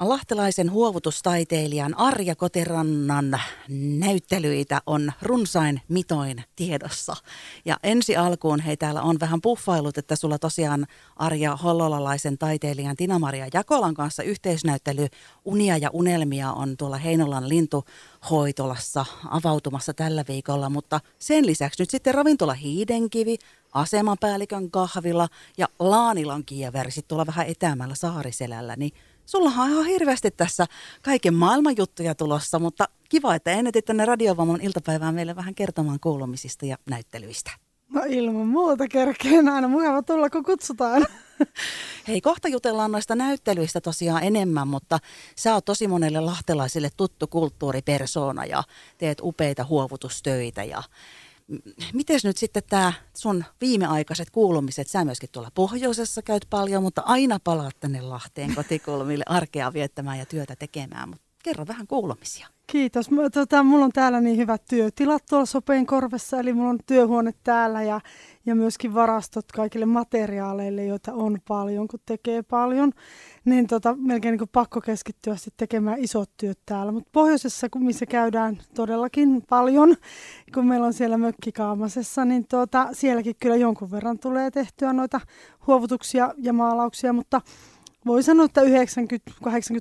Lahtelaisen huovutustaiteilijan Arja Kotirannan näyttelyitä on runsain mitoin tiedossa. Ja ensi alkuun hei täällä on vähän puffailut, että sulla tosiaan Arja Hollolalaisen taiteilijan Tina-Maria Jakolan kanssa yhteisnäyttely Unia ja unelmia on tuolla Heinolan lintuhoitolassa avautumassa tällä viikolla. Mutta sen lisäksi nyt sitten ravintola Hiidenkivi, asemapäällikön kahvila ja Laanilan kieversi tuolla vähän etäämällä Saariselällä, niin Sulla on ihan hirveästi tässä kaiken maailman juttuja tulossa, mutta kiva, että ennätit tänne Radiovoimon iltapäivään meille vähän kertomaan kuulumisista ja näyttelyistä. No ilman muuta kerkeen aina mukava tulla, kun kutsutaan. Hei, kohta jutellaan noista näyttelyistä tosiaan enemmän, mutta sä oot tosi monelle lahtelaisille tuttu kulttuuripersona ja teet upeita huovutustöitä ja miten nyt sitten tämä sun viimeaikaiset kuulumiset, sä myöskin tuolla pohjoisessa käyt paljon, mutta aina palaat tänne Lahteen kotikulmille arkea viettämään ja työtä tekemään. Mutta kerro vähän kuulumisia. Kiitos. Mä, tota, mulla on täällä niin hyvät työtilat tuolla Sopeen korvessa, eli mulla on työhuone täällä ja, ja myöskin varastot kaikille materiaaleille, joita on paljon, kun tekee paljon. Niin tota, melkein niin pakko keskittyä sitten tekemään isot työt täällä. Mutta pohjoisessa, kun missä käydään todellakin paljon, kun meillä on siellä mökkikaamasessa, niin tota, sielläkin kyllä jonkun verran tulee tehtyä noita huovutuksia ja maalauksia, mutta voi sanoa, että 90-80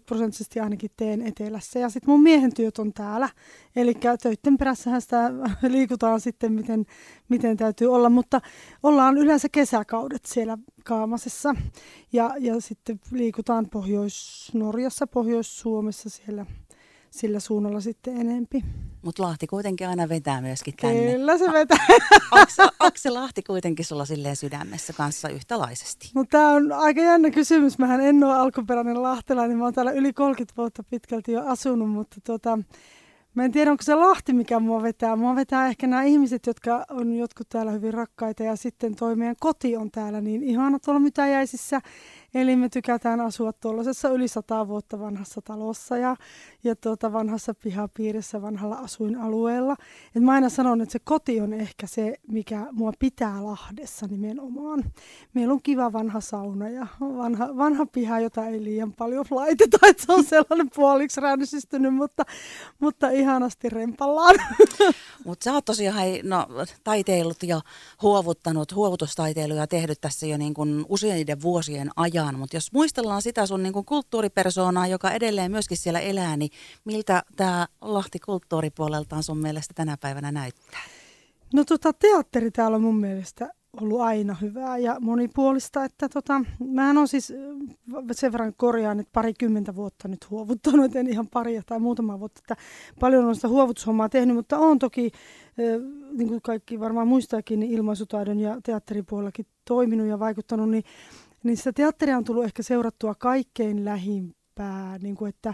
prosenttisesti ainakin teen etelässä. Ja sitten mun miehen työt on täällä. Eli töiden perässähän sitä liikutaan sitten, miten, miten täytyy olla. Mutta ollaan yleensä kesäkaudet siellä Kaamasessa. Ja, ja sitten liikutaan Pohjois-Norjassa, Pohjois-Suomessa siellä sillä suunnalla sitten enempi. Mutta Lahti kuitenkin aina vetää myöskin tänne. Kyllä se vetää. Onko se Lahti kuitenkin sulla silleen sydämessä kanssa yhtälaisesti? No tämä on aika jännä kysymys. Mähän en ole alkuperäinen lahtelainen. Mä oon täällä yli 30 vuotta pitkälti jo asunut, mutta tuota, Mä en tiedä, onko se Lahti, mikä mua vetää. Mua vetää ehkä nämä ihmiset, jotka on jotkut täällä hyvin rakkaita ja sitten toi meidän koti on täällä niin ihana tuolla Mytäjäisissä. Eli me tykätään asua tuollaisessa yli sata vuotta vanhassa talossa ja, ja tuota vanhassa pihapiirissä, vanhalla asuinalueella. Et mä aina sanon, että se koti on ehkä se, mikä mua pitää Lahdessa nimenomaan. Meillä on kiva vanha sauna ja vanha, vanha piha, jota ei liian paljon laiteta, että se on sellainen puoliksi ränsystynyt, mutta, mutta ihanasti rempallaan. Mutta sä oot tosiaan hei, no, taiteillut ja huovuttanut, huovutustaiteiluja tehnyt tässä jo niin kuin useiden vuosien ajan ajan, mutta jos muistellaan sitä sun niin kulttuuripersoonaa, joka edelleen myöskin siellä elää, niin miltä tämä Lahti kulttuuripuoleltaan sun mielestä tänä päivänä näyttää? No tota, teatteri täällä on mun mielestä ollut aina hyvää ja monipuolista. Että tota, mä on siis sen verran korjaan, että parikymmentä vuotta nyt huovuttanut, en ihan pari tai muutama vuotta. Että paljon on sitä huovutushommaa tehnyt, mutta on toki, niin kuin kaikki varmaan muistaakin, niin ilmaisutaidon ja teatteripuolellakin toiminut ja vaikuttanut, niin niin sitä teatteria on tullut ehkä seurattua kaikkein lähimpää, niin kuin että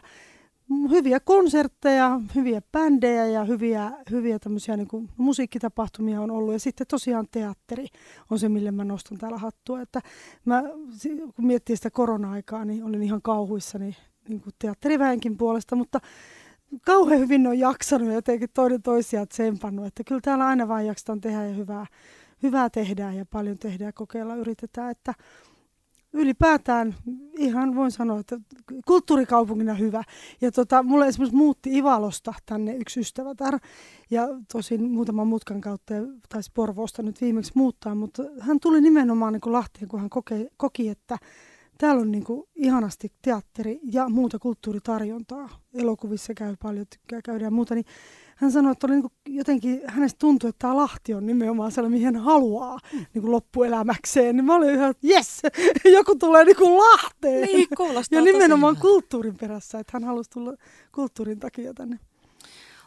hyviä konsertteja, hyviä bändejä ja hyviä, hyviä tämmöisiä niin kuin musiikkitapahtumia on ollut. Ja sitten tosiaan teatteri on se, mille mä nostan täällä hattua. Että mä, kun miettii sitä korona-aikaa, niin olin ihan kauhuissani niin kuin teatteriväenkin puolesta, mutta kauhean hyvin on jaksanut ja jotenkin toinen toisiaan tsempannut. Että kyllä täällä aina vain jaksetaan tehdä ja hyvää, hyvää tehdään ja paljon tehdään ja kokeilla yritetään. Että ylipäätään ihan voin sanoa, että kulttuurikaupungina hyvä. Ja tota, mulle esimerkiksi muutti Ivalosta tänne yksi ystävätär. Ja tosin muutaman mutkan kautta taisi Porvoosta nyt viimeksi muuttaa, mutta hän tuli nimenomaan niin kuin Lahteen, kun hän koke, koki, että täällä on niin kuin ihanasti teatteri ja muuta kulttuuritarjontaa. Elokuvissa käy paljon, tykkää käydä ja muuta, niin hän sanoi, että oli niin jotenkin, hänestä tuntui, että tämä Lahti on nimenomaan sellainen, mihin hän haluaa mm. niin kuin loppuelämäkseen. Niin mä olin ihan, että jes, joku tulee niin kuin Lahteen. Niin, kuulostaa Ja nimenomaan tosi kulttuurin perässä, että hän halusi tulla kulttuurin takia tänne.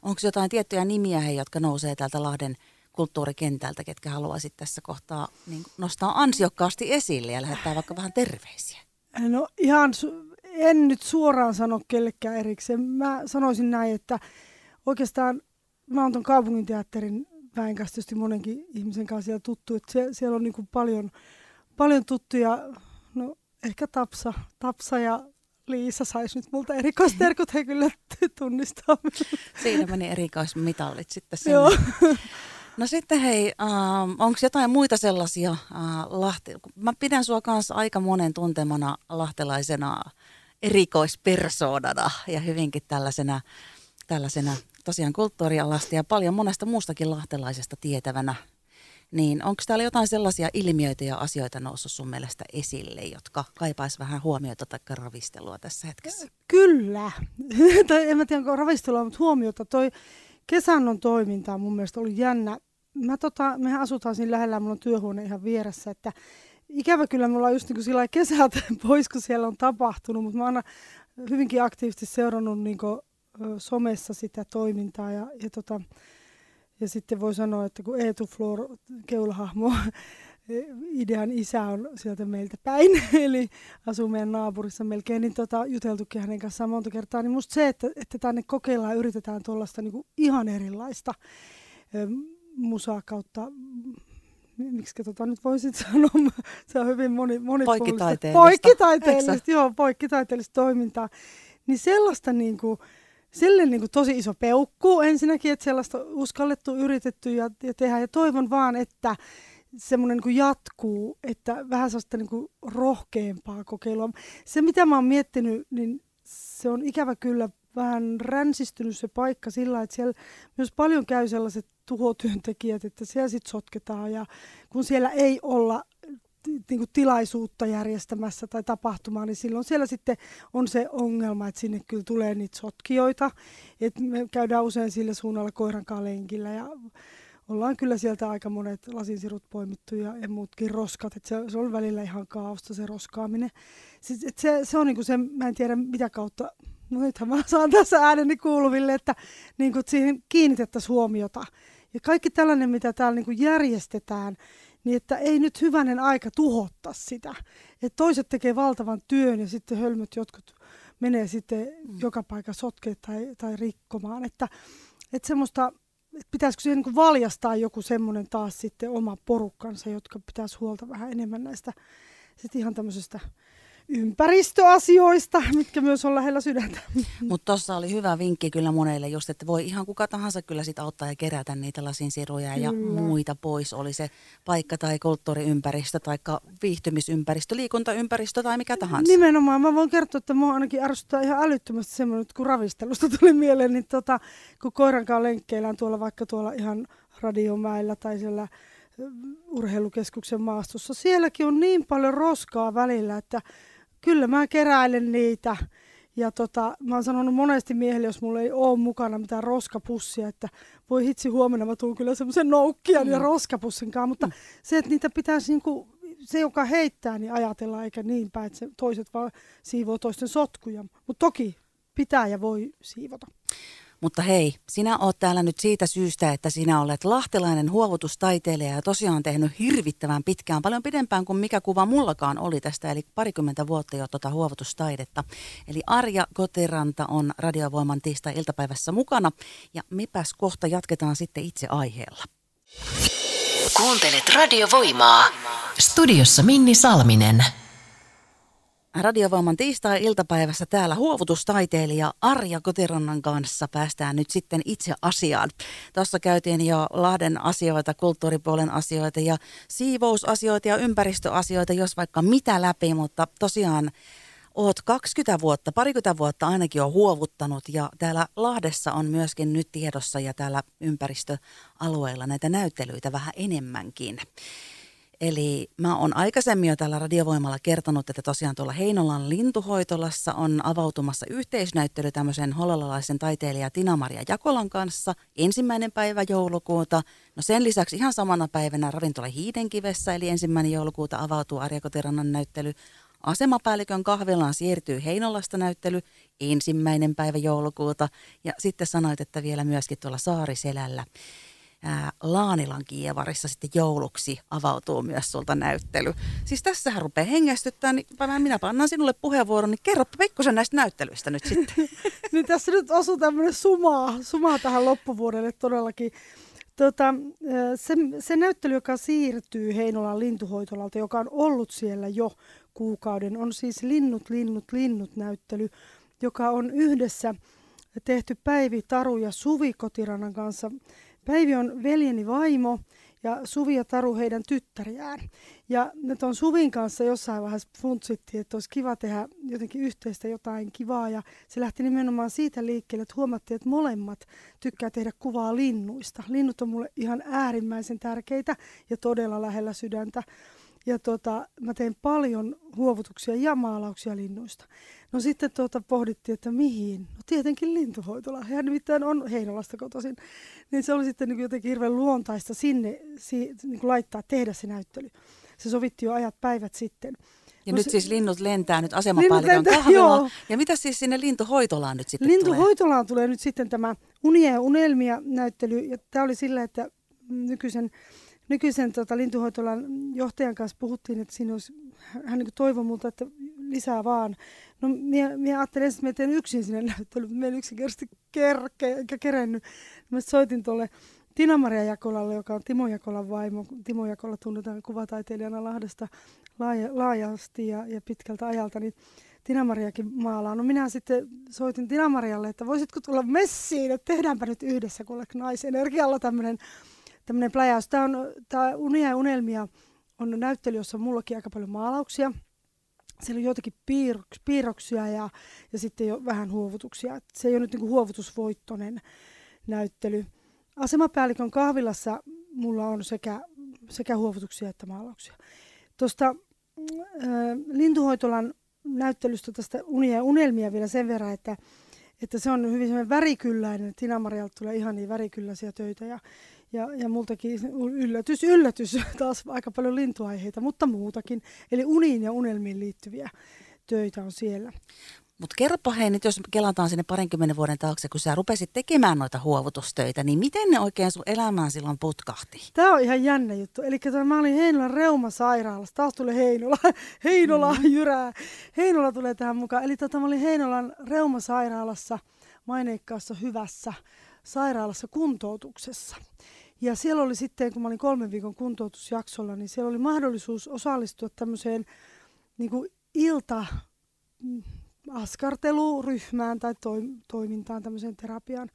Onko jotain tiettyjä nimiä, he, jotka nousee täältä Lahden kulttuurikentältä, ketkä haluaisit tässä kohtaa niin nostaa ansiokkaasti esille ja lähettää vaikka vähän terveisiä? No ihan, en nyt suoraan sano kellekään erikseen. Mä sanoisin näin, että oikeastaan mä oon tuon kaupunginteatterin väen kanssa tietysti monenkin ihmisen kanssa siellä tuttu, että se, siellä on niin kuin paljon, paljon tuttuja, no ehkä Tapsa, Tapsa ja Liisa saisi nyt multa erikoisterkut, he kyllä tunnistaa. Siinä meni erikoismitallit sitten sinne. Joo. No sitten hei, äh, onko jotain muita sellaisia äh, Lahti... Mä pidän sua kanssa aika monen tuntemana lahtelaisena erikoispersoonana ja hyvinkin tällaisena, tällaisena tosiaan kulttuurialasta ja paljon monesta muustakin lahtelaisesta tietävänä. Niin onko täällä jotain sellaisia ilmiöitä ja asioita noussut sun mielestä esille, jotka kaipaisi vähän huomiota tai ravistelua tässä hetkessä? Kyllä. tai en mä tiedä, onko ravistelua, mutta huomiota. Toi kesannon toiminta on mun mielestä ollut jännä. Mä tota, mehän asutaan siinä lähellä, mulla on työhuone ihan vieressä, että ikävä kyllä me ollaan just niin kuin kesät pois, kun siellä on tapahtunut, mutta mä oon hyvinkin aktiivisesti seurannut niin kuin, somessa sitä toimintaa ja, ja, tota, ja sitten voi sanoa, että kun Eetu Flor, keulahahmo, idean isä on sieltä meiltä päin, eli asuu meidän naapurissa melkein, niin tota, juteltukin hänen kanssaan monta kertaa, niin musta se, että, että tänne kokeillaan ja yritetään tuollaista niin ihan erilaista musaa kautta miksi tota nyt voisit sanoa, se on hyvin moni, monipuolista. Poikkitaiteellista. Poikkitaiteellista, joo, poikkitaiteellista toimintaa. Niin sellaista niin kuin, sille niin kuin tosi iso peukku ensinnäkin, että sellaista uskallettu, yritetty ja, ja tehdä. Ja toivon vaan, että semmoinen niin jatkuu, että vähän sellaista niin kuin rohkeampaa kokeilua. Se, mitä mä oon miettinyt, niin se on ikävä kyllä vähän ränsistynyt se paikka sillä, että siellä myös paljon käy sellaiset tuhotyöntekijät, että siellä sitten sotketaan ja kun siellä ei olla niin kuin tilaisuutta järjestämässä tai tapahtumaa, niin silloin siellä sitten on se ongelma, että sinne kyllä tulee niitä sotkijoita. Et me käydään usein sillä suunnalla koirankaan lenkillä ja ollaan kyllä sieltä aika monet lasinsirut poimittu ja, ja muutkin roskat. Et se, se on välillä ihan kaaosta se roskaaminen. Siis, et se, se on niinku se, mä en tiedä mitä kautta, no nythän mä saan tässä ääneni kuuluville, että niinku, siihen kiinnitettäisiin huomiota. Ja kaikki tällainen, mitä täällä niinku järjestetään, niin että ei nyt hyvänen aika tuhottaa sitä. Että toiset tekee valtavan työn ja sitten hölmöt jotkut menee sitten mm. joka paikka sotkeen tai, tai rikkomaan. Että, että semmoista, että pitäisikö siihen niin valjastaa joku semmoinen taas sitten oma porukkansa, jotka pitäisi huolta vähän enemmän näistä sitten ihan tämmöisestä ympäristöasioista, mitkä myös on lähellä sydäntä. Mutta tuossa oli hyvä vinkki kyllä monelle just, että voi ihan kuka tahansa kyllä sit auttaa ja kerätä niitä lasinsiruja ja muita pois. Oli se paikka tai kulttuuriympäristö tai viihtymisympäristö, liikuntaympäristö tai mikä tahansa. Nimenomaan. Mä voin kertoa, että mua ainakin ärsyttää ihan älyttömästi semmoinen, kun ravistelusta tuli mieleen, niin tota, kun koirankaan lenkkeillään tuolla vaikka tuolla ihan radiomäellä tai siellä urheilukeskuksen maastossa. Sielläkin on niin paljon roskaa välillä, että kyllä mä keräilen niitä. Ja tota, mä oon sanonut monesti miehelle, jos mulla ei ole mukana mitään roskapussia, että voi hitsi huomenna mä tuun kyllä semmoisen noukkian mm. ja roskapussin kanssa, mutta mm. se, että niitä pitäisi niinku, se, joka heittää, niin ajatella eikä niin päin, että se toiset vaan siivoo toisten sotkuja. Mutta toki pitää ja voi siivota. Mutta hei, sinä oot täällä nyt siitä syystä, että sinä olet lahtelainen huovutustaiteilija ja tosiaan tehnyt hirvittävän pitkään, paljon pidempään kuin mikä kuva mullakaan oli tästä, eli parikymmentä vuotta jo tuota huovutustaidetta. Eli Arja Kotiranta on Radiovoiman tiistai-iltapäivässä mukana ja mipäs kohta jatketaan sitten itse aiheella. Kuuntelet Radiovoimaa. Studiossa Minni Salminen. Radiovoiman tiistai-iltapäivässä täällä huovutustaiteilija Arja Kotirannan kanssa päästään nyt sitten itse asiaan. Tuossa käytiin jo Lahden asioita, kulttuuripuolen asioita ja siivousasioita ja ympäristöasioita, jos vaikka mitä läpi, mutta tosiaan oot 20 vuotta, parikymmentä vuotta ainakin on huovuttanut ja täällä Lahdessa on myöskin nyt tiedossa ja täällä ympäristöalueilla näitä näyttelyitä vähän enemmänkin. Eli mä oon aikaisemmin jo täällä radiovoimalla kertonut, että tosiaan tuolla Heinolan lintuhoitolassa on avautumassa yhteisnäyttely tämmöisen hololalaisen taiteilija Tina-Maria Jakolan kanssa ensimmäinen päivä joulukuuta. No sen lisäksi ihan samana päivänä ravintola Hiidenkivessä, eli ensimmäinen joulukuuta avautuu Arja Kotirannan näyttely. Asemapäällikön kahvilaan siirtyy Heinolasta näyttely ensimmäinen päivä joulukuuta ja sitten sanoit, että vielä myöskin tuolla Saariselällä ää, Laanilan kievarissa sitten jouluksi avautuu myös sulta näyttely. Siis tässähän rupeaa hengästyttää, niin minä pannaan sinulle puheenvuoron, niin kerro pikkusen näistä näyttelyistä nyt sitten. niin tässä nyt osuu tämmöinen sumaa, sumaa tähän loppuvuodelle todellakin. Tota, se, se näyttely, joka siirtyy Heinolan lintuhoitolalta, joka on ollut siellä jo kuukauden, on siis Linnut, linnut, linnut näyttely, joka on yhdessä tehty Päivi Taru ja Suvi Kotirannan kanssa Päivi on veljeni vaimo ja Suvi ja Taru heidän tyttäriään. Ja ne on Suvin kanssa jossain vaiheessa funtsittiin, että olisi kiva tehdä jotenkin yhteistä jotain kivaa. Ja se lähti nimenomaan siitä liikkeelle, että huomattiin, että molemmat tykkää tehdä kuvaa linnuista. Linnut on mulle ihan äärimmäisen tärkeitä ja todella lähellä sydäntä. Ja tota, mä tein paljon huovutuksia ja maalauksia linnuista. No sitten tuota pohdittiin, että mihin? No tietenkin lintuhoitola. Hän nimittäin on Heinolasta kotoisin. Niin se oli sitten niin jotenkin hirveän luontaista sinne si, niin laittaa, tehdä se näyttely. Se sovitti jo ajat päivät sitten. Ja no nyt se, siis linnut lentää nyt asemapäällikön kahvilla. Ja mitä siis sinne lintuhoitolaan nyt sitten Lintuhoitolaan tulee? tulee nyt sitten tämä Unia ja unelmia näyttely. Ja tämä oli sillä, että nykyisen nykyisen tota, lintuhoitolan johtajan kanssa puhuttiin, että siinä olisi, hän niin toivoi multa, että lisää vaan. No minä, minä ajattelin että minä teen yksin sinne näyttelyyn, minä en yksinkertaisesti kerke, enkä kerennyt. Mä soitin tuolle Tina-Maria Jakolalle, joka on Timo Jakolan vaimo. Timo Jakola tunnetaan kuvataiteilijana Lahdesta laaja, laajasti ja, ja pitkältä ajalta, niin Tina-Mariakin maalaa. No minä sitten soitin Tina-Marialle, että voisitko tulla messiin, että tehdäänkö nyt yhdessä kuule naisenergialla tämmöinen tämmöinen pläjäys. Tämä on tämä Unia ja unelmia on näyttely, jossa on mullakin aika paljon maalauksia. Siellä on joitakin piirroks, piirroksia ja, ja sitten jo vähän huovutuksia. Se ei ole nyt niin huovutusvoittoinen näyttely. Asemapäällikön kahvilassa mulla on sekä, sekä huovutuksia että maalauksia. Tuosta äh, Lintuhoitolan näyttelystä tästä unia ja unelmia vielä sen verran, että, että se on hyvin värikylläinen. Tina Marialta tulee ihan niin värikylläisiä töitä ja, ja, ja multakin yllätys, yllätys, taas aika paljon lintuaiheita, mutta muutakin. Eli uniin ja unelmiin liittyviä töitä on siellä. Mutta kerropa hei nyt, jos kelataan sinne parinkymmenen vuoden taakse, kun sä rupesit tekemään noita huovutustöitä, niin miten ne oikein sun elämään silloin putkahti? Tämä on ihan jännä juttu. Eli mä olin Heinolan reumasairaalassa. Taas tulee Heinola. Heinola mm. jyrää. Heinola tulee tähän mukaan. Eli tota, mä olin Heinolan reumasairaalassa maineikkaassa hyvässä sairaalassa kuntoutuksessa. Ja siellä oli sitten, kun mä olin kolmen viikon kuntoutusjaksolla, niin siellä oli mahdollisuus osallistua tämmöiseen niin kuin ilta mm, askarteluryhmään tai toimintaan, tämmöiseen terapiaan.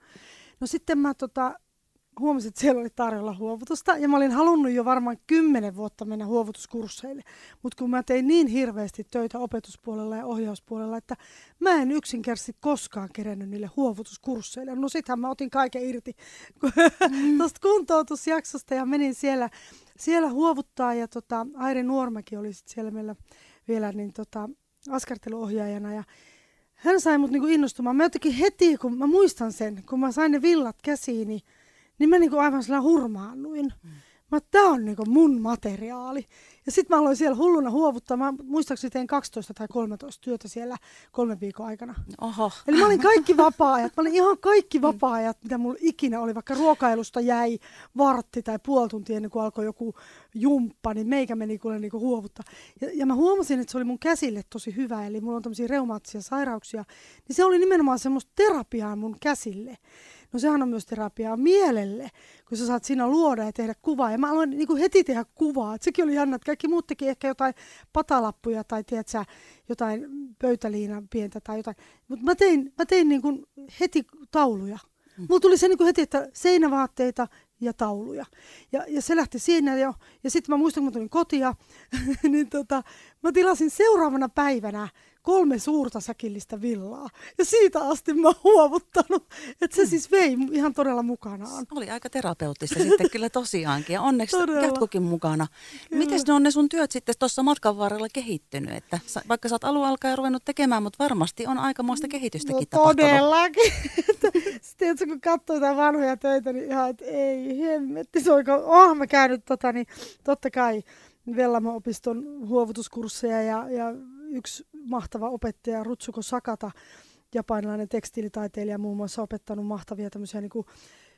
No sitten mä tota, huomasin, että siellä oli tarjolla huovutusta ja mä olin halunnut jo varmaan kymmenen vuotta mennä huovutuskursseille. Mutta kun mä tein niin hirveästi töitä opetuspuolella ja ohjauspuolella, että mä en yksinkertaisesti koskaan kerennyt niille huovutuskursseille. No sitähän mä otin kaiken irti mm. tuosta kuntoutusjaksosta ja menin siellä, siellä huovuttaa ja tota, Airi Nuormäki oli sit siellä meillä vielä niin tota, askarteluohjaajana ja hän sai mut niinku innostumaan. Mä jotenkin heti, kun mä muistan sen, kun mä sain ne villat käsiini, niin niin mä niinku aivan sillä hurmaannuin. Mm. Mä tää on niinku mun materiaali. Ja sitten mä aloin siellä hulluna huovuttaa. Mä muistaakseni tein 12 tai 13 työtä siellä kolmen viikon aikana. Oho. Eli mä olin kaikki vapaa-ajat. Mä olin ihan kaikki vapaa-ajat, mitä mulla ikinä oli. Vaikka ruokailusta jäi vartti tai puoli tuntia ennen kuin alkoi joku jumppa, niin meikä meni kuule niinku huovuttaa. Ja, ja mä huomasin, että se oli mun käsille tosi hyvä. Eli mulla on tämmöisiä reumaattisia sairauksia. Niin se oli nimenomaan semmoista terapiaa mun käsille. No sehän on myös terapiaa mielelle, kun sä saat siinä luoda ja tehdä kuvaa. Ja mä aloin niin kuin heti tehdä kuvaa. Et sekin oli jännä, että kaikki muut teki ehkä jotain patalappuja tai tiedätkö, jotain pöytäliinan pientä tai jotain. Mutta mä tein, mä tein niin kuin heti tauluja. Mm. Mulla tuli se niin kuin heti, että seinävaatteita ja tauluja. Ja, ja se lähti siinä jo. Ja sitten mä muistan, kun mä tulin kotia, niin tota, mä tilasin seuraavana päivänä kolme suurta säkillistä villaa. Ja siitä asti mä oon huovuttanut, että se mm. siis vei ihan todella mukanaan. Oli aika terapeuttista sitten kyllä tosiaankin ja onneksi todella. jatkukin mukana. Miten ne on ne sun työt sitten tuossa matkan varrella kehittynyt? Että vaikka sä oot alun alkaen ruvennut tekemään, mutta varmasti on aikamoista kehitystäkin no, tapahtunut. Todellakin. sitten kun katsoo jotain vanhoja töitä, niin ihan, että ei hemmetti, se on, oh, mä käynyt tota, niin totta kai Vellamo-opiston huovutuskursseja ja, ja yksi mahtava opettaja Rutsuko Sakata, japanilainen tekstiilitaiteilija muun muassa opettanut mahtavia tämmöisiä niin kuin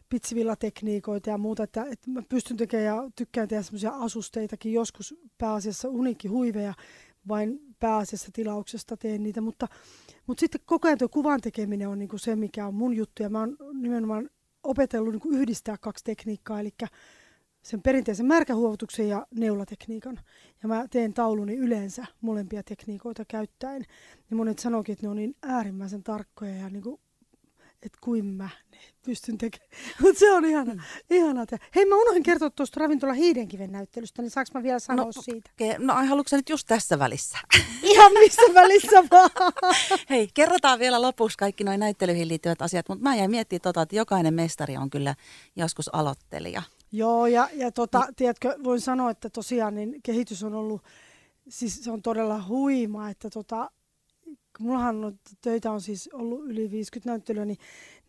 pitsivillatekniikoita ja muuta, että, että mä pystyn tekemään ja tykkään tehdä semmoisia asusteitakin. Joskus pääasiassa huiveja, vain pääasiassa tilauksesta teen niitä, mutta, mutta sitten koko ajan tuo kuvan tekeminen on niin kuin se, mikä on mun juttu ja mä oon nimenomaan opetellut niin kuin yhdistää kaksi tekniikkaa, eli sen perinteisen märkähuovutuksen ja neulatekniikan. Ja mä teen tauluni yleensä molempia tekniikoita käyttäen. Ja monet sanoikin, että ne on niin äärimmäisen tarkkoja ja niin kuin että kuin mä ne pystyn tekemään. Mutta se on ihana. Mm. ihana te- Hei, mä unohdin kertoa tuosta ravintola Hiidenkiven näyttelystä, niin saanko mä vielä sanoa no, siitä? Ke- no ai, haluatko nyt just tässä välissä? Ihan missä välissä vaan. Hei, kerrotaan vielä lopuksi kaikki noin näyttelyihin liittyvät asiat, mutta mä jäin miettimään tota, että jokainen mestari on kyllä joskus aloittelija. Joo, ja, ja tota, niin. tiedätkö, voin sanoa, että tosiaan niin kehitys on ollut, siis se on todella huima, että tota, mullahan on, töitä on siis ollut yli 50 näyttelyä, niin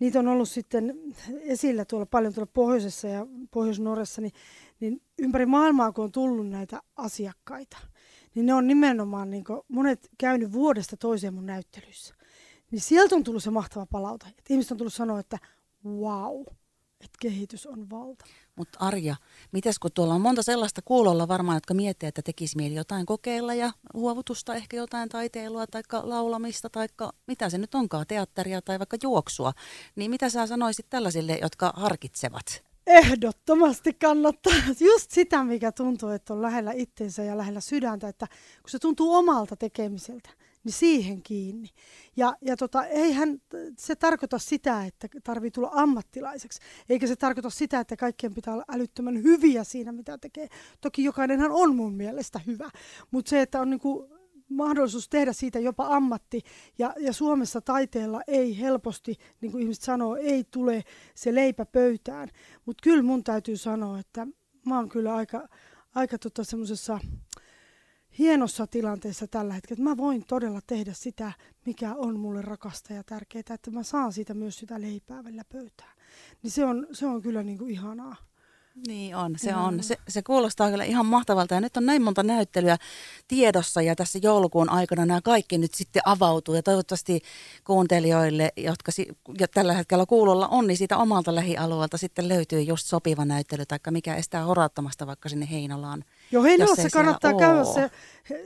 niitä on ollut sitten esillä tuolla paljon tuolla pohjoisessa ja Pohjois-Norjassa, niin, niin ympäri maailmaa kun on tullut näitä asiakkaita, niin ne on nimenomaan niin monet käynyt vuodesta toiseen mun näyttelyissä. Niin sieltä on tullut se mahtava palaute. Että ihmiset on tullut sanoa, että wow, että kehitys on valtava. Mutta Arja, mites kun tuolla on monta sellaista kuulolla varmaan, jotka miettii, että tekisi mieli jotain kokeilla ja huovutusta, ehkä jotain taiteilua tai laulamista tai mitä se nyt onkaan, teatteria tai vaikka juoksua. Niin mitä sä sanoisit tällaisille, jotka harkitsevat? Ehdottomasti kannattaa. Just sitä, mikä tuntuu, että on lähellä itsensä ja lähellä sydäntä, että kun se tuntuu omalta tekemiseltä niin siihen kiinni. Ja, ja tota, eihän se tarkoita sitä, että tarvii tulla ammattilaiseksi, eikä se tarkoita sitä, että kaikkien pitää olla älyttömän hyviä siinä, mitä tekee. Toki jokainenhan on mun mielestä hyvä, mutta se, että on niinku mahdollisuus tehdä siitä jopa ammatti. Ja, ja Suomessa taiteella ei helposti, niin kuin ihmiset sanoo, ei tule se leipä pöytään. Mutta kyllä mun täytyy sanoa, että mä oon kyllä aika, aika tota semmoisessa hienossa tilanteessa tällä hetkellä, että mä voin todella tehdä sitä, mikä on mulle rakasta ja tärkeää, että mä saan siitä myös sitä leipää välillä pöytään. Niin se on, se on kyllä niin kuin ihanaa. Niin on, se on. Se, se kuulostaa kyllä ihan mahtavalta ja nyt on näin monta näyttelyä tiedossa ja tässä joulukuun aikana nämä kaikki nyt sitten avautuu ja toivottavasti kuuntelijoille, jotka si- jo tällä hetkellä kuulolla on, niin siitä omalta lähialueelta sitten löytyy just sopiva näyttely tai mikä estää horattomasta vaikka sinne Heinolaan. Joo, Heinolassa kannattaa käydä se,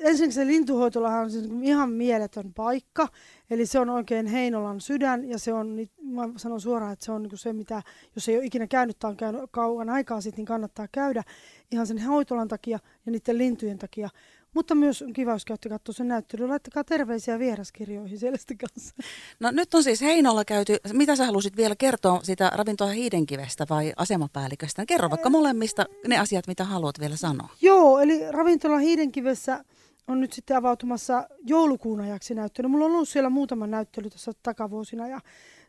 ensin se lintuhoitolahan on siis ihan mieletön paikka, eli se on oikein Heinolan sydän ja se on, mä sanon suoraan, että se on niin se, mitä, jos ei ole ikinä käynyt tai on käynyt kauan aikaa sitten, niin kannattaa käydä ihan sen hoitolan takia ja niiden lintujen takia. Mutta myös on kiva, jos käytte katsoa sen näyttely. Laittakaa terveisiä vieraskirjoihin Selesti kanssa. No nyt on siis Heinolla käyty. Mitä sä halusit vielä kertoa sitä ravintoa Hiidenkivestä vai asemapäälliköstä? Kerro vaikka molemmista ne asiat, mitä haluat vielä sanoa. Joo, eli ravintola Hiidenkivessä on nyt sitten avautumassa joulukuun ajaksi näyttely. Mulla on ollut siellä muutama näyttely tässä takavuosina ja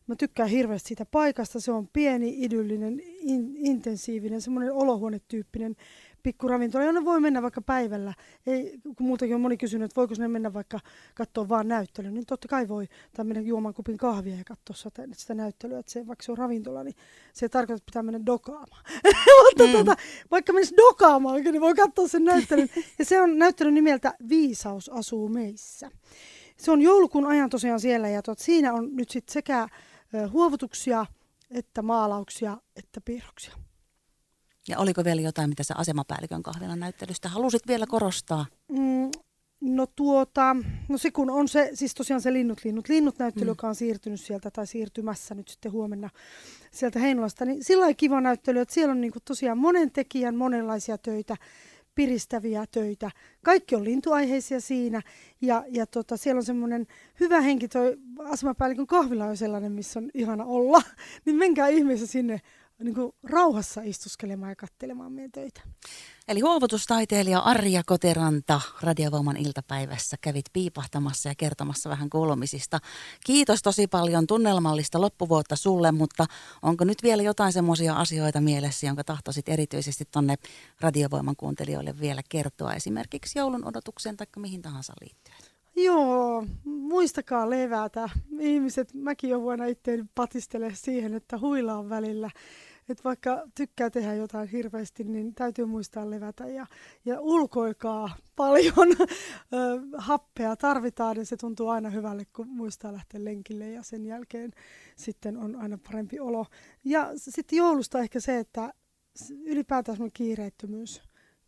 mä tykkään hirveästi siitä paikasta. Se on pieni, idyllinen, in, intensiivinen, semmoinen olohuonetyyppinen pikkuravintola, jonne voi mennä vaikka päivällä. Ei, kun muutenkin on moni kysynyt, että voiko sinne mennä vaikka katsoa vaan näyttelyn, niin totta kai voi. Tai mennä juomaan kupin kahvia ja katsoa sitä, sitä näyttelyä. Että se, vaikka se on ravintola, niin se ei tarkoita, että pitää mennä dokaamaan. Mutta mm. tota, vaikka menisi dokaamaan, niin voi katsoa sen näyttelyn. ja se on näyttely nimeltä Viisaus asuu meissä. Se on joulukuun ajan tosiaan siellä ja tot, siinä on nyt sitten sekä huovutuksia, että maalauksia, että piirroksia. Ja oliko vielä jotain, mitä sä asemapäällikön kahvilan näyttelystä halusit vielä korostaa? Mm, no tuota, no se kun on se, siis tosiaan se Linnut, Linnut, Linnut näyttely, mm. joka on siirtynyt sieltä tai siirtymässä nyt sitten huomenna sieltä Heinolasta, niin sillä on kiva näyttely, että siellä on niinku tosiaan monen tekijän monenlaisia töitä, piristäviä töitä. Kaikki on lintuaiheisia siinä ja, ja tota, siellä on semmoinen hyvä henki, toi asemapäällikön kahvila on sellainen, missä on ihana olla, niin menkää ihmeessä sinne niin kuin rauhassa istuskelemaan ja katselemaan meidän töitä. Eli huovutustaiteilija Arja Koteranta Radiovoiman iltapäivässä kävit piipahtamassa ja kertomassa vähän kuulumisista. Kiitos tosi paljon tunnelmallista loppuvuotta sulle, mutta onko nyt vielä jotain semmoisia asioita mielessä, jonka tahtoisit erityisesti tonne Radiovoiman kuuntelijoille vielä kertoa, esimerkiksi joulun odotukseen tai mihin tahansa liittyen? Joo, muistakaa levätä. Ihmiset, mäkin jo vuonna itse patistele siihen, että huilaa välillä että vaikka tykkää tehdä jotain hirveästi, niin täytyy muistaa levätä ja, ja ulkoikaa paljon. happea tarvitaan ja se tuntuu aina hyvälle, kun muistaa lähteä lenkille ja sen jälkeen sitten on aina parempi olo. Ja sitten joulusta ehkä se, että ylipäätään semmoinen kiireettömyys.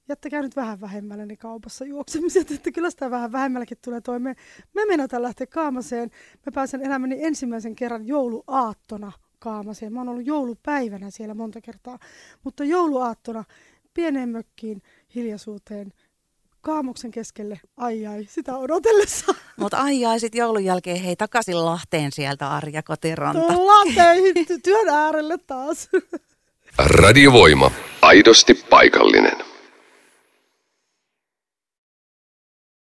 Jättäkää nyt vähän vähemmälle ne kaupassa juoksemiset, että kyllä sitä vähän vähemmälläkin tulee toimeen. Me mennään lähteä Kaamaseen. Mä pääsen elämäni ensimmäisen kerran jouluaattona Kaamaseen. Mä oon ollut joulupäivänä siellä monta kertaa, mutta jouluaattona pieneen mökkiin, hiljaisuuteen, kaamoksen keskelle. Ai ai, sitä odotellessa. Mutta ai ai, sit joulun jälkeen hei takaisin Lahteen sieltä Arja Kotiranta. Tullaan töihin työn äärelle taas. Radiovoima. Aidosti paikallinen.